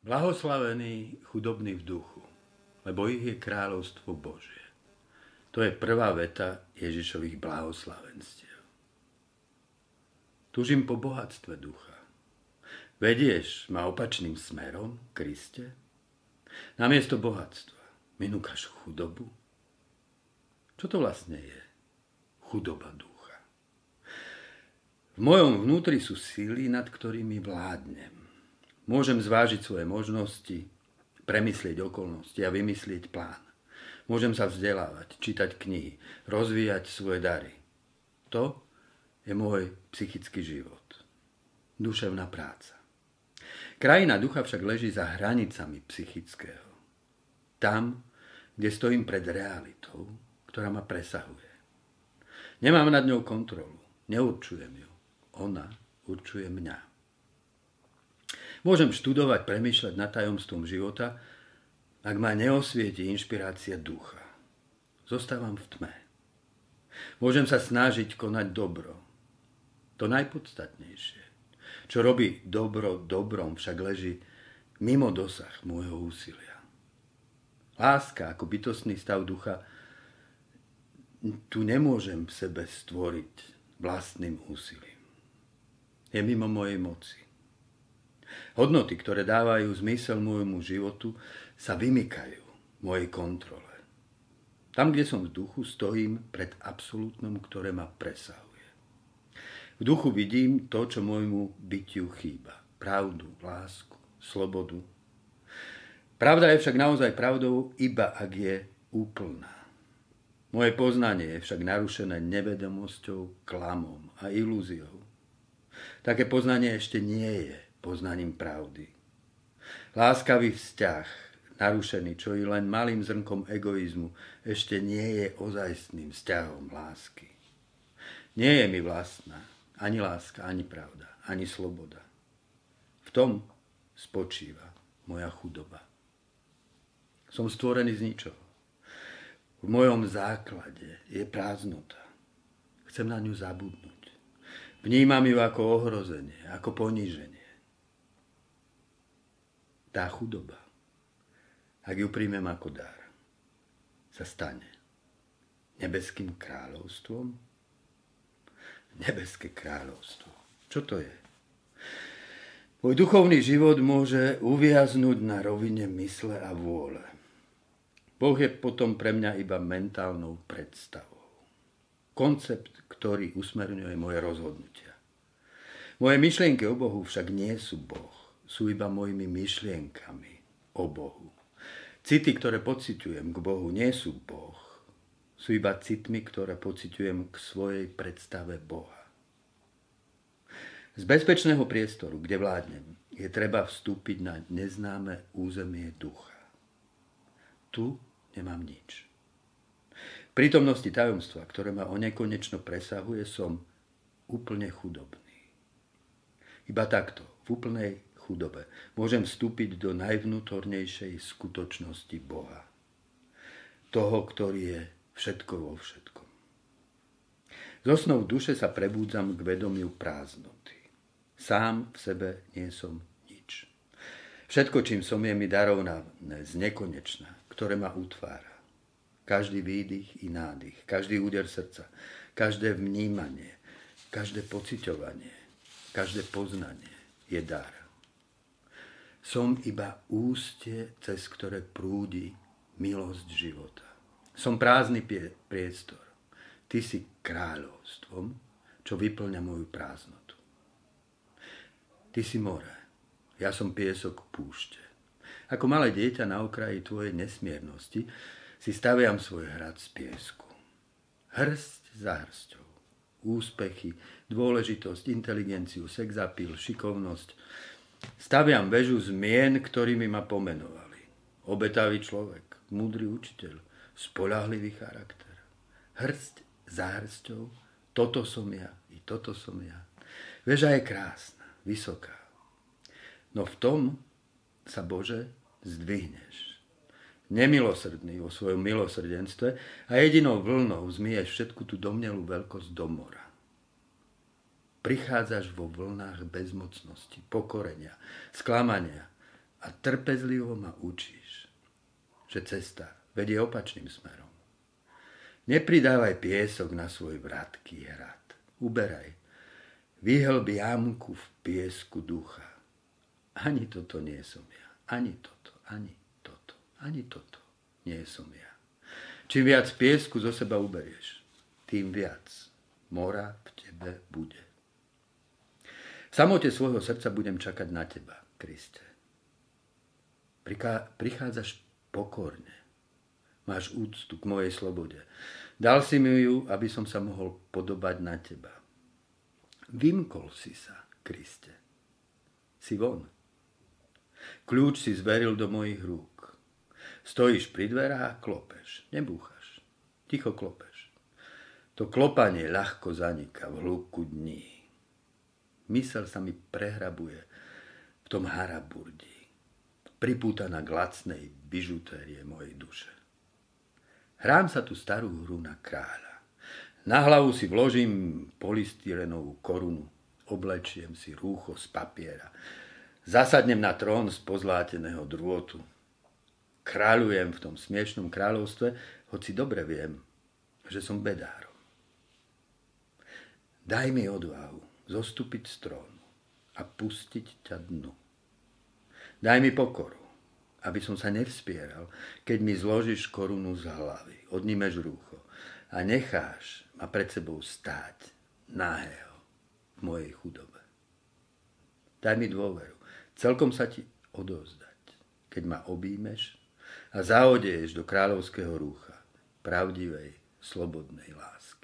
Blahoslavení chudobní v duchu, lebo ich je kráľovstvo Božie. To je prvá veta Ježišových blahoslavenstiev. Tužím po bohatstve ducha. Vedieš ma opačným smerom, Kriste? Namiesto bohatstva mi núkaš chudobu? Čo to vlastne je? Chudoba ducha. V mojom vnútri sú síly, nad ktorými vládnem. Môžem zvážiť svoje možnosti, premyslieť okolnosti a vymyslieť plán. Môžem sa vzdelávať, čítať knihy, rozvíjať svoje dary. To je môj psychický život. Duševná práca. Krajina ducha však leží za hranicami psychického. Tam, kde stojím pred realitou, ktorá ma presahuje. Nemám nad ňou kontrolu, neurčujem ju. Ona určuje mňa. Môžem študovať, premýšľať nad tajomstvom života, ak ma neosvieti inšpirácia ducha. Zostávam v tme. Môžem sa snažiť konať dobro. To najpodstatnejšie. Čo robí dobro dobrom, však leží mimo dosah môjho úsilia. Láska ako bytostný stav ducha tu nemôžem v sebe stvoriť vlastným úsilím. Je mimo mojej moci. Hodnoty, ktoré dávajú zmysel môjmu životu, sa vymykajú mojej kontrole. Tam, kde som v duchu, stojím pred absolútnom, ktoré ma presahuje. V duchu vidím to, čo môjmu bytiu chýba. Pravdu, lásku, slobodu. Pravda je však naozaj pravdou, iba ak je úplná. Moje poznanie je však narušené nevedomosťou, klamom a ilúziou. Také poznanie ešte nie je poznaním pravdy. Láskavý vzťah, narušený čo i len malým zrnkom egoizmu, ešte nie je ozajstným vzťahom lásky. Nie je mi vlastná ani láska, ani pravda, ani sloboda. V tom spočíva moja chudoba. Som stvorený z ničoho. V mojom základe je prázdnota. Chcem na ňu zabudnúť. Vnímam ju ako ohrozenie, ako poníženie tá chudoba, ak ju príjmem ako dar, sa stane nebeským kráľovstvom? Nebeské kráľovstvo. Čo to je? Môj duchovný život môže uviaznúť na rovine mysle a vôle. Boh je potom pre mňa iba mentálnou predstavou. Koncept, ktorý usmerňuje moje rozhodnutia. Moje myšlienky o Bohu však nie sú Boh sú iba mojimi myšlienkami o Bohu. City, ktoré pociťujem k Bohu, nie sú Boh. Sú iba citmi, ktoré pociťujem k svojej predstave Boha. Z bezpečného priestoru, kde vládnem, je treba vstúpiť na neznáme územie ducha. Tu nemám nič. V prítomnosti tajomstva, ktoré ma onekonečno presahuje, som úplne chudobný. Iba takto, v úplnej chudobe. Môžem vstúpiť do najvnútornejšej skutočnosti Boha. Toho, ktorý je všetko vo všetkom. Zo snov duše sa prebúdzam k vedomiu prázdnoty. Sám v sebe nie som nič. Všetko, čím som, je mi darovnané z nekonečná, ktoré ma utvára. Každý výdych i nádych, každý úder srdca, každé vnímanie, každé pociťovanie, každé poznanie je dar. Som iba ústie, cez ktoré prúdi milosť života. Som prázdny priestor. Ty si kráľovstvom, čo vyplňa moju prázdnotu. Ty si more, ja som piesok púšte. Ako malé dieťa na okraji tvojej nesmiernosti si staviam svoj hrad z piesku. Hrst za hrsťou. Úspechy, dôležitosť, inteligenciu, sexapil, šikovnosť, Staviam väžu zmien, ktorými ma pomenovali. Obetavý človek, múdry učiteľ, spolahlivý charakter. Hrst za hrsťou, toto som ja, i toto som ja. Veža je krásna, vysoká. No v tom sa, Bože, zdvihneš. Nemilosrdný vo svojom milosrdenstve a jedinou vlnou zmieš všetku tú domnelú veľkosť do mora. Prichádzaš vo vlnách bezmocnosti, pokorenia, sklamania, a trpezlivo ma učíš, že cesta vedie opačným smerom. Nepridávaj piesok na svoj vratký hrad. Uberaj. Vyhlb jamku v piesku ducha. Ani toto nie som ja. Ani toto, ani toto, ani toto nie som ja. Čím viac piesku zo seba uberieš, tým viac mora v tebe bude. V samote svojho srdca budem čakať na teba, Kriste. Prichádzaš pokorne. Máš úctu k mojej slobode. Dal si mi ju, aby som sa mohol podobať na teba. Vymkol si sa, Kriste. Si von. Kľúč si zveril do mojich rúk. Stojíš pri dverách a klopeš. Nebúchaš. Ticho klopeš. To klopanie ľahko zanika v hĺbku dní. Mysel sa mi prehrabuje v tom haraburdi. Pripútaná k lacnej bižutérie mojej duše. Hrám sa tu starú hru na kráľa. Na hlavu si vložím polystyrenovú korunu. Oblečiem si rúcho z papiera Zasadnem na trón z pozláteného drôtu. Kráľujem v tom smiešnom kráľovstve, hoci dobre viem, že som bedárom. Daj mi odvahu zostúpiť z trónu a pustiť ťa dnu. Daj mi pokoru, aby som sa nevspieral, keď mi zložíš korunu z hlavy, odnímeš rúcho a necháš ma pred sebou stáť nahého v mojej chudobe. Daj mi dôveru, celkom sa ti odovzdať, keď ma obímeš a zaodeješ do kráľovského rúcha pravdivej, slobodnej lásky.